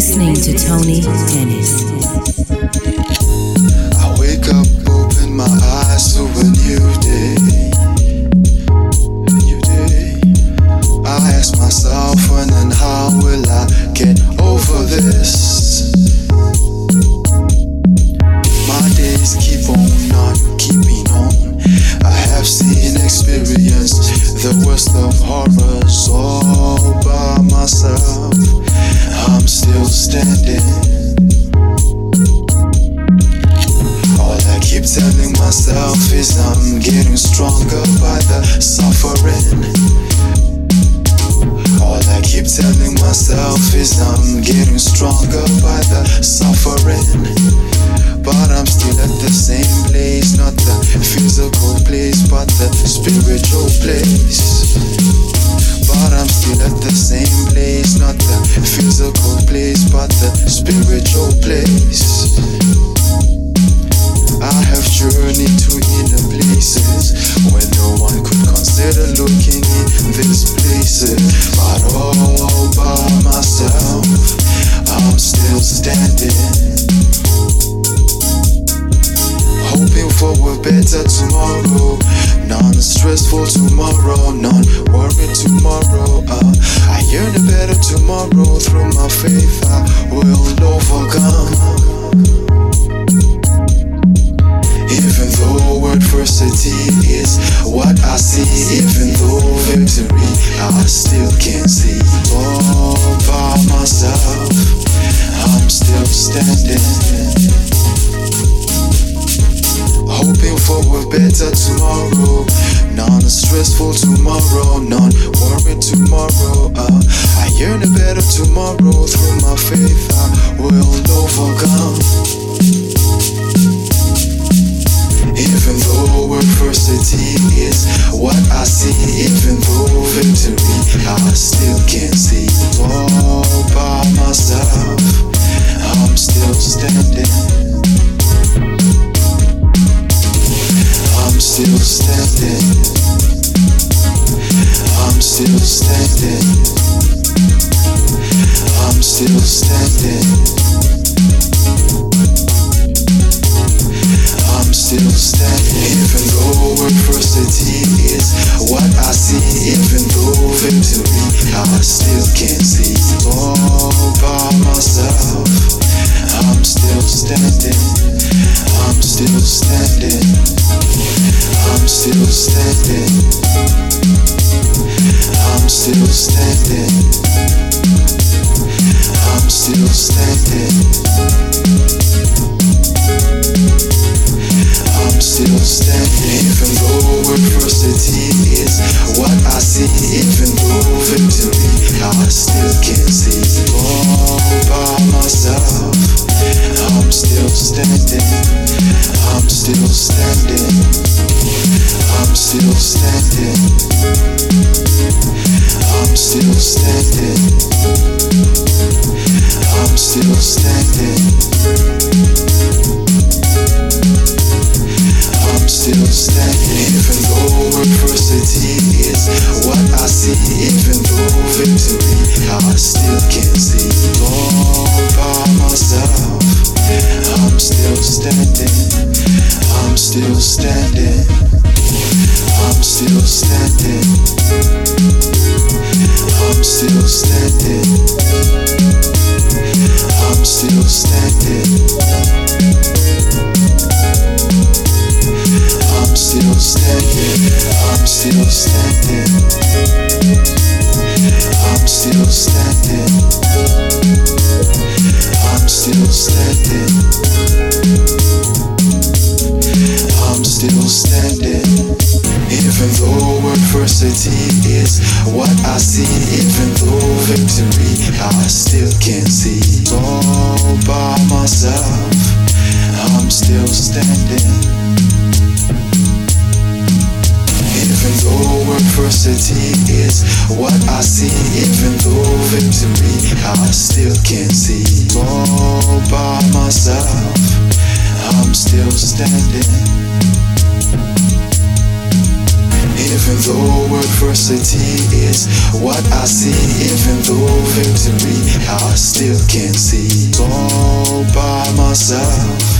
listening to Tony Dennis. understanding. Even though adversity is what I see, even though victory I still can't see. All by myself, I'm still standing. Even though adversity is what I see, even though victory I still can't see. All by myself.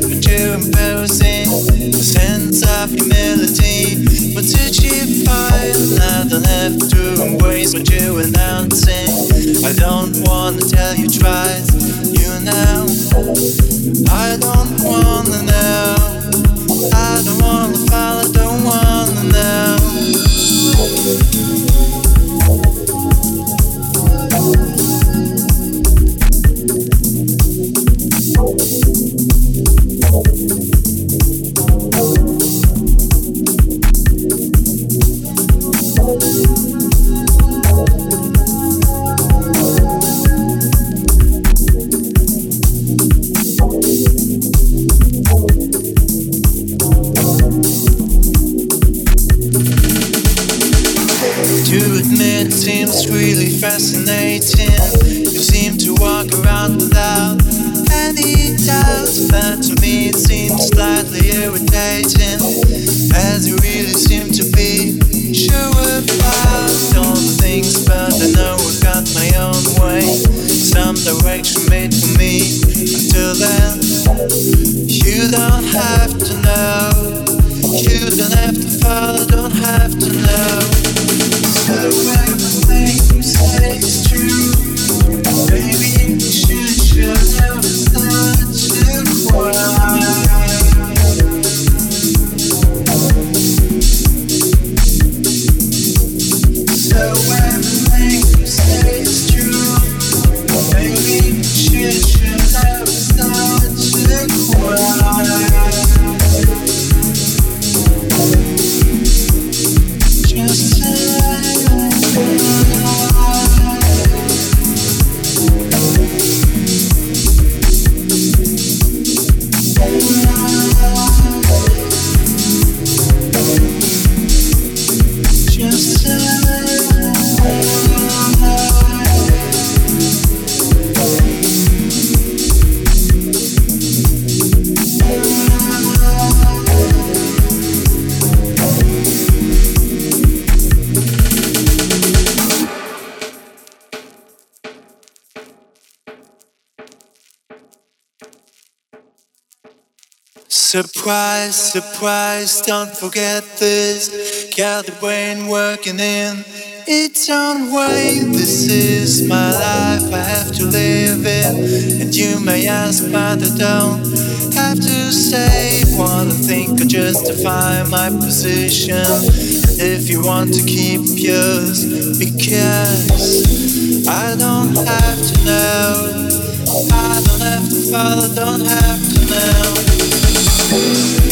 bad, but you embarrassing. A sense of humility. What did you find? To what you announcing. I don't wanna tell you twice. You I don't wanna know. I don't wanna don't wanna know. Surprise, surprise, don't forget this. Got the brain working in its own way. This is my life, I have to live it. And you may ask, but I don't have to say what I think or justify my position. If you want to keep yours, because I don't have to know. I don't have to follow, don't have to know. Thank you.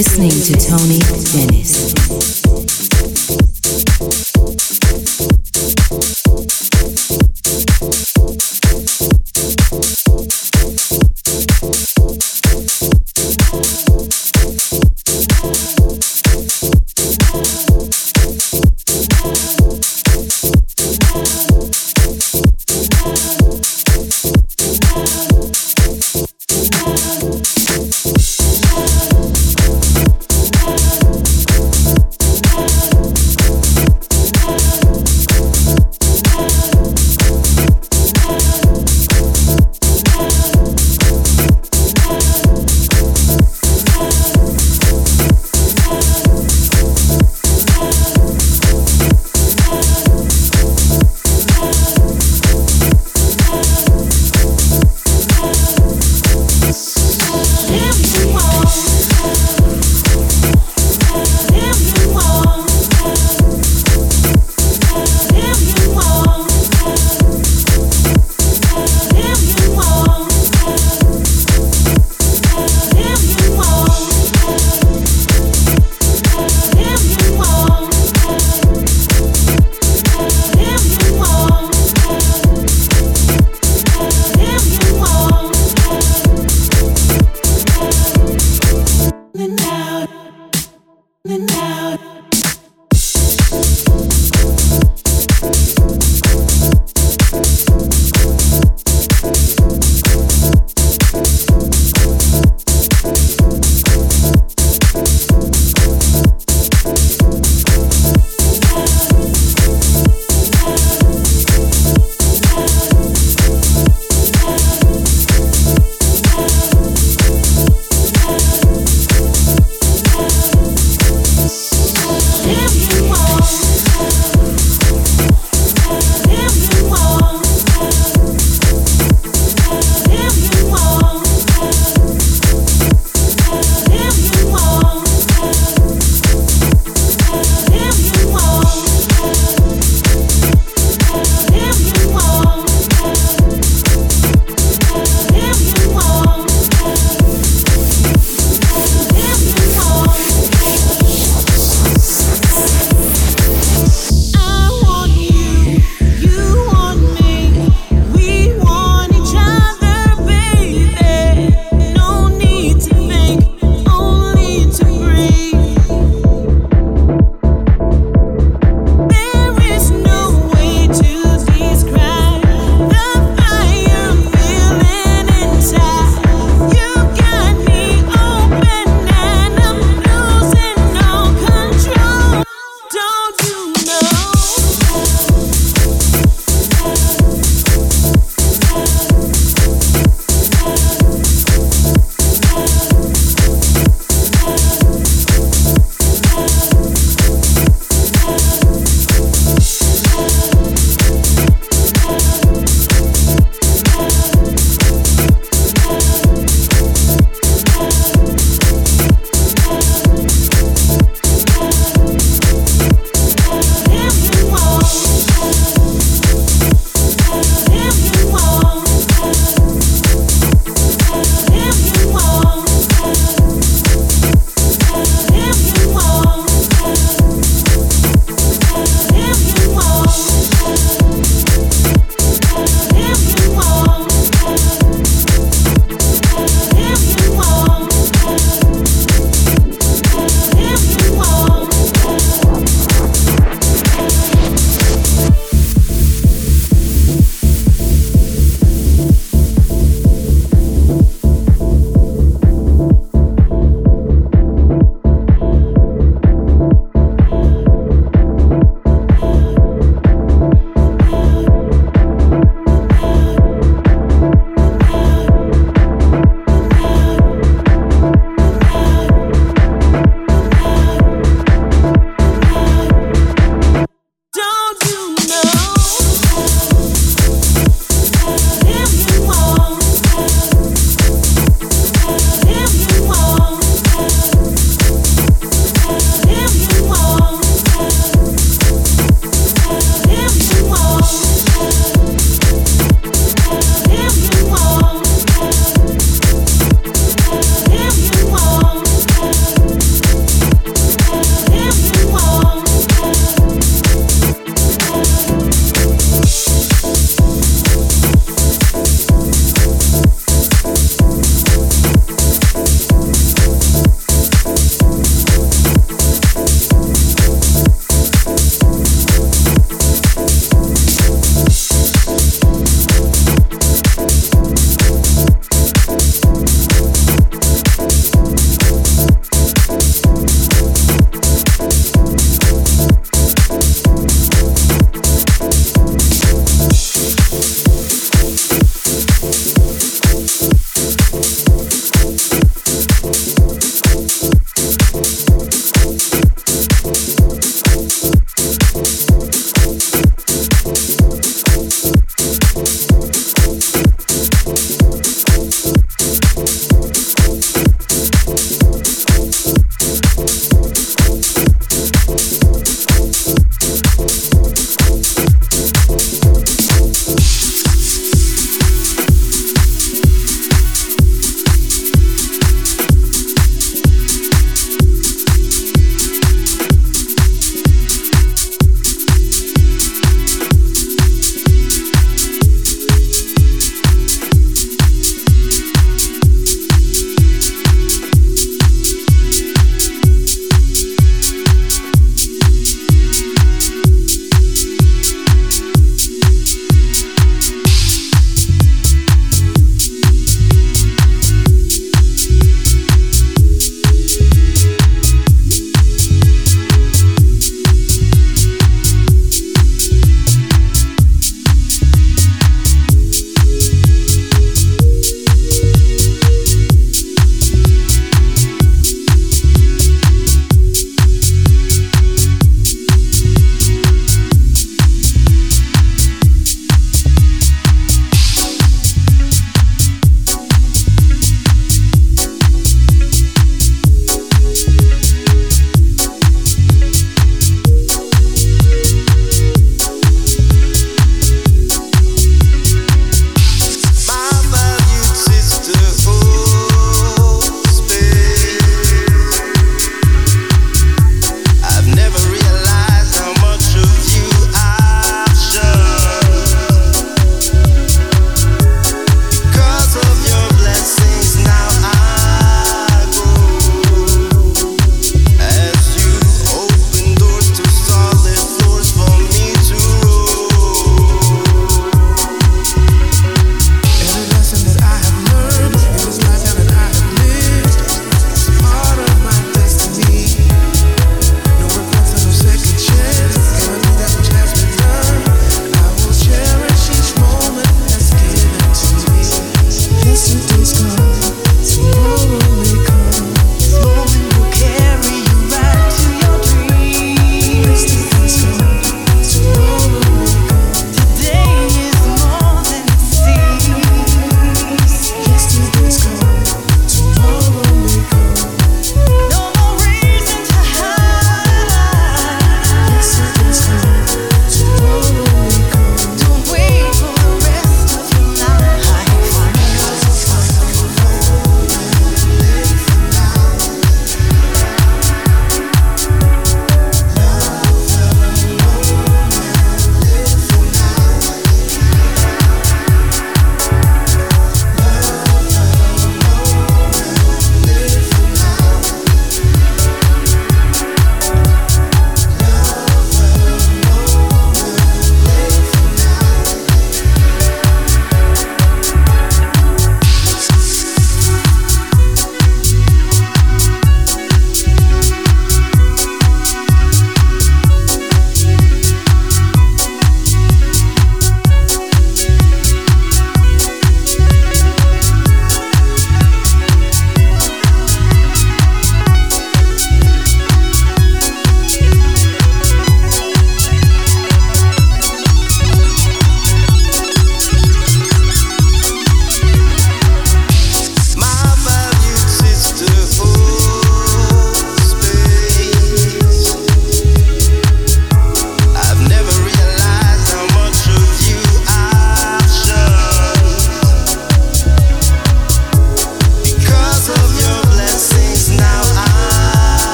Listening to Tony Dennis.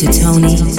To Tony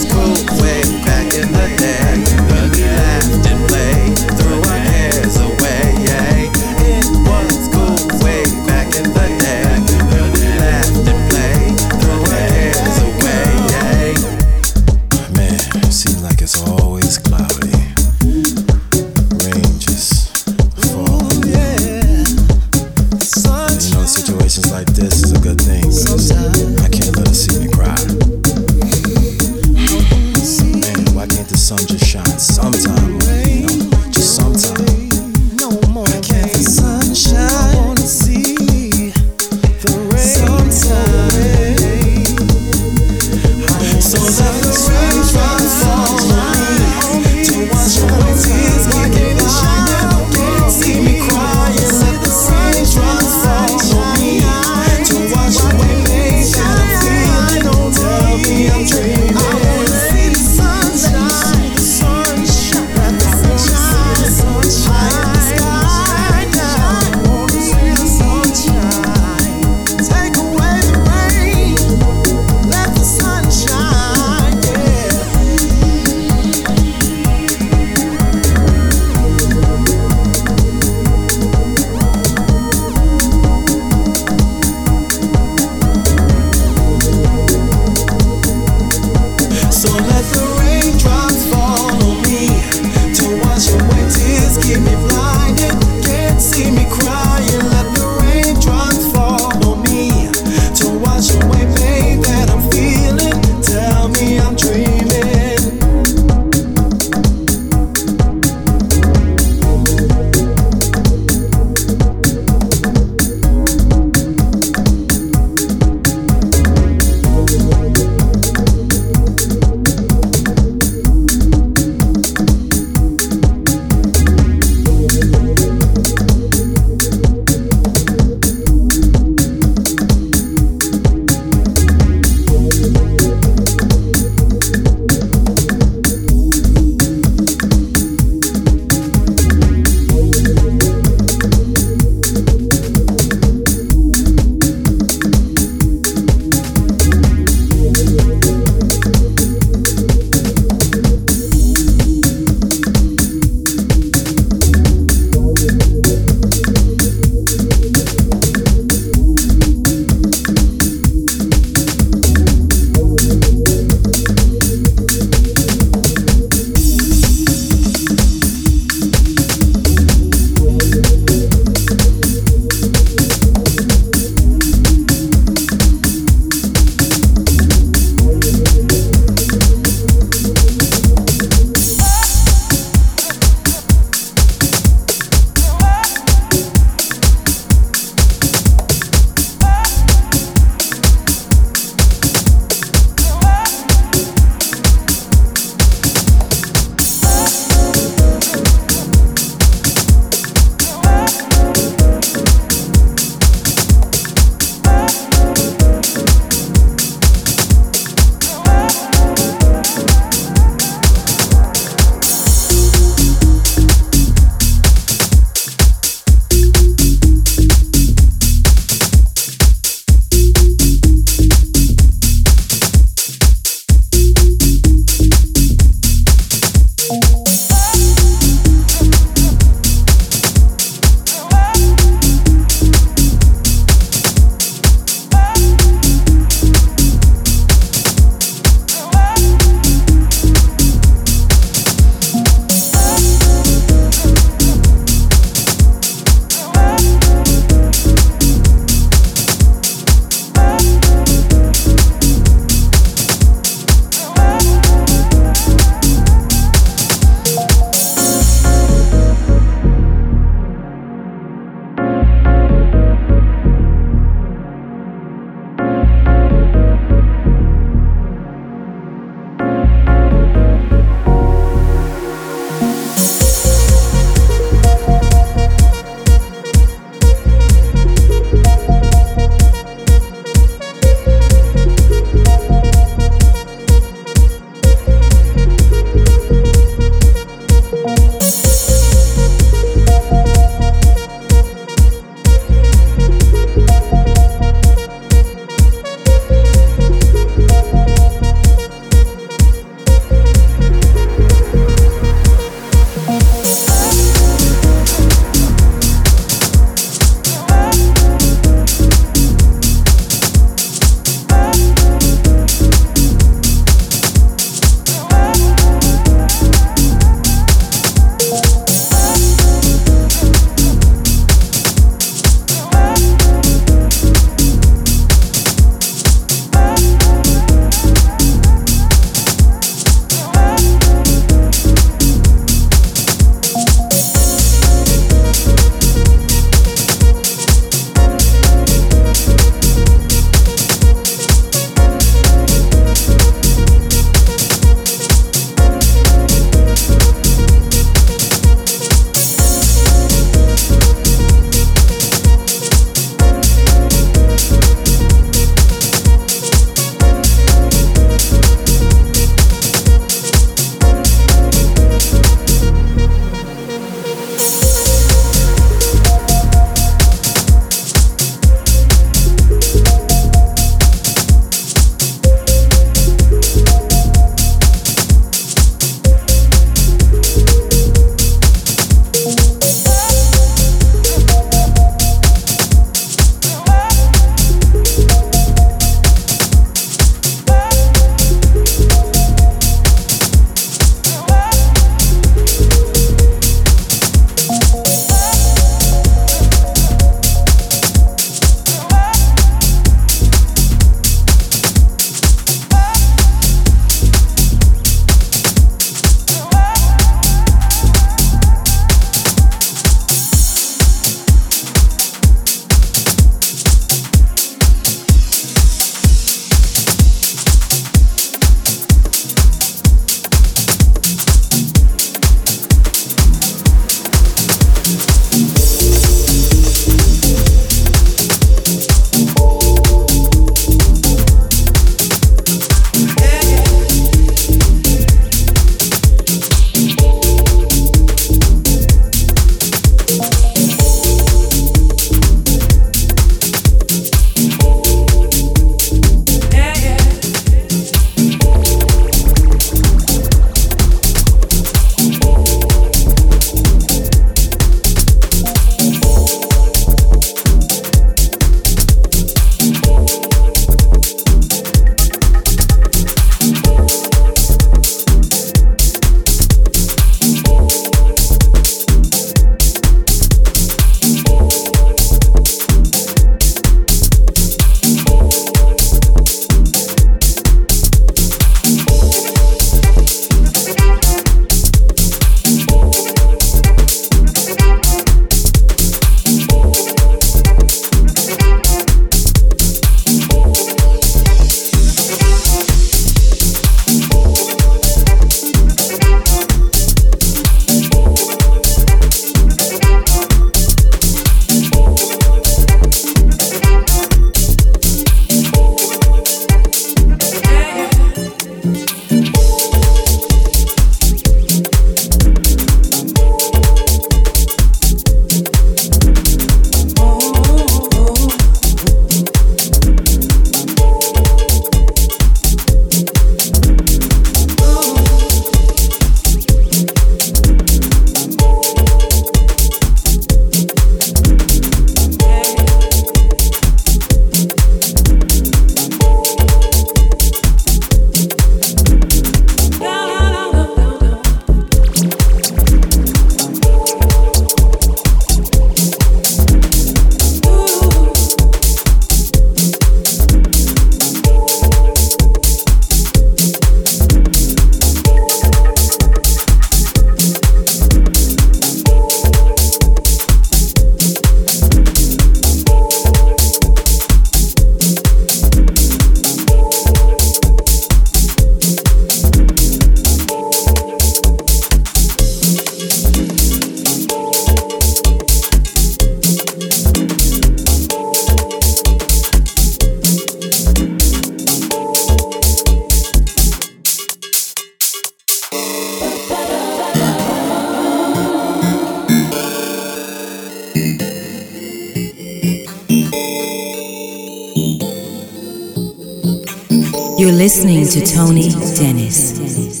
listening to Tony Dennis.